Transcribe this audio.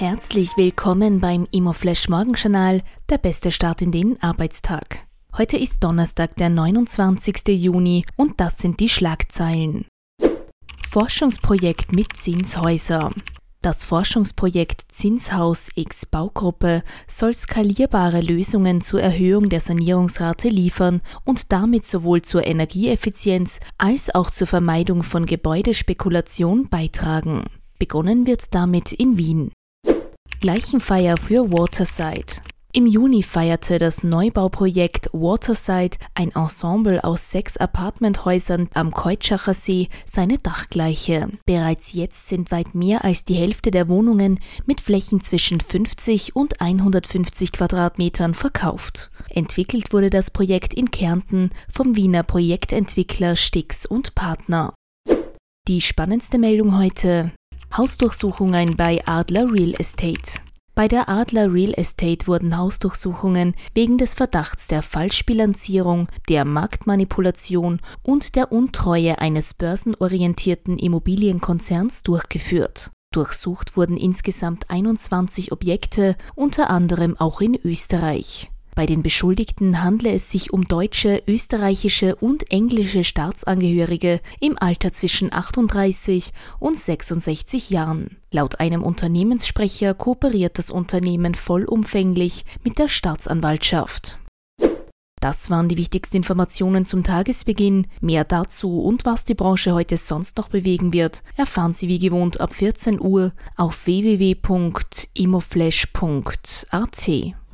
Herzlich willkommen beim Immoflash Morgenjournal, der beste Start in den Arbeitstag. Heute ist Donnerstag, der 29. Juni und das sind die Schlagzeilen. Forschungsprojekt mit Zinshäuser. Das Forschungsprojekt Zinshaus X Baugruppe soll skalierbare Lösungen zur Erhöhung der Sanierungsrate liefern und damit sowohl zur Energieeffizienz als auch zur Vermeidung von Gebäudespekulation beitragen. Begonnen wird damit in Wien. Gleichenfeier für Waterside. Im Juni feierte das Neubauprojekt Waterside, ein Ensemble aus sechs Apartmenthäusern am Keutschachar See, seine Dachgleiche. Bereits jetzt sind weit mehr als die Hälfte der Wohnungen mit Flächen zwischen 50 und 150 Quadratmetern verkauft. Entwickelt wurde das Projekt in Kärnten vom Wiener Projektentwickler Stix und Partner. Die spannendste Meldung heute. Hausdurchsuchungen bei Adler Real Estate. Bei der Adler Real Estate wurden Hausdurchsuchungen wegen des Verdachts der Falschbilanzierung, der Marktmanipulation und der Untreue eines börsenorientierten Immobilienkonzerns durchgeführt. Durchsucht wurden insgesamt 21 Objekte, unter anderem auch in Österreich. Bei den Beschuldigten handle es sich um deutsche, österreichische und englische Staatsangehörige im Alter zwischen 38 und 66 Jahren. Laut einem Unternehmenssprecher kooperiert das Unternehmen vollumfänglich mit der Staatsanwaltschaft. Das waren die wichtigsten Informationen zum Tagesbeginn. Mehr dazu und was die Branche heute sonst noch bewegen wird, erfahren Sie wie gewohnt ab 14 Uhr auf www.imoflash.at.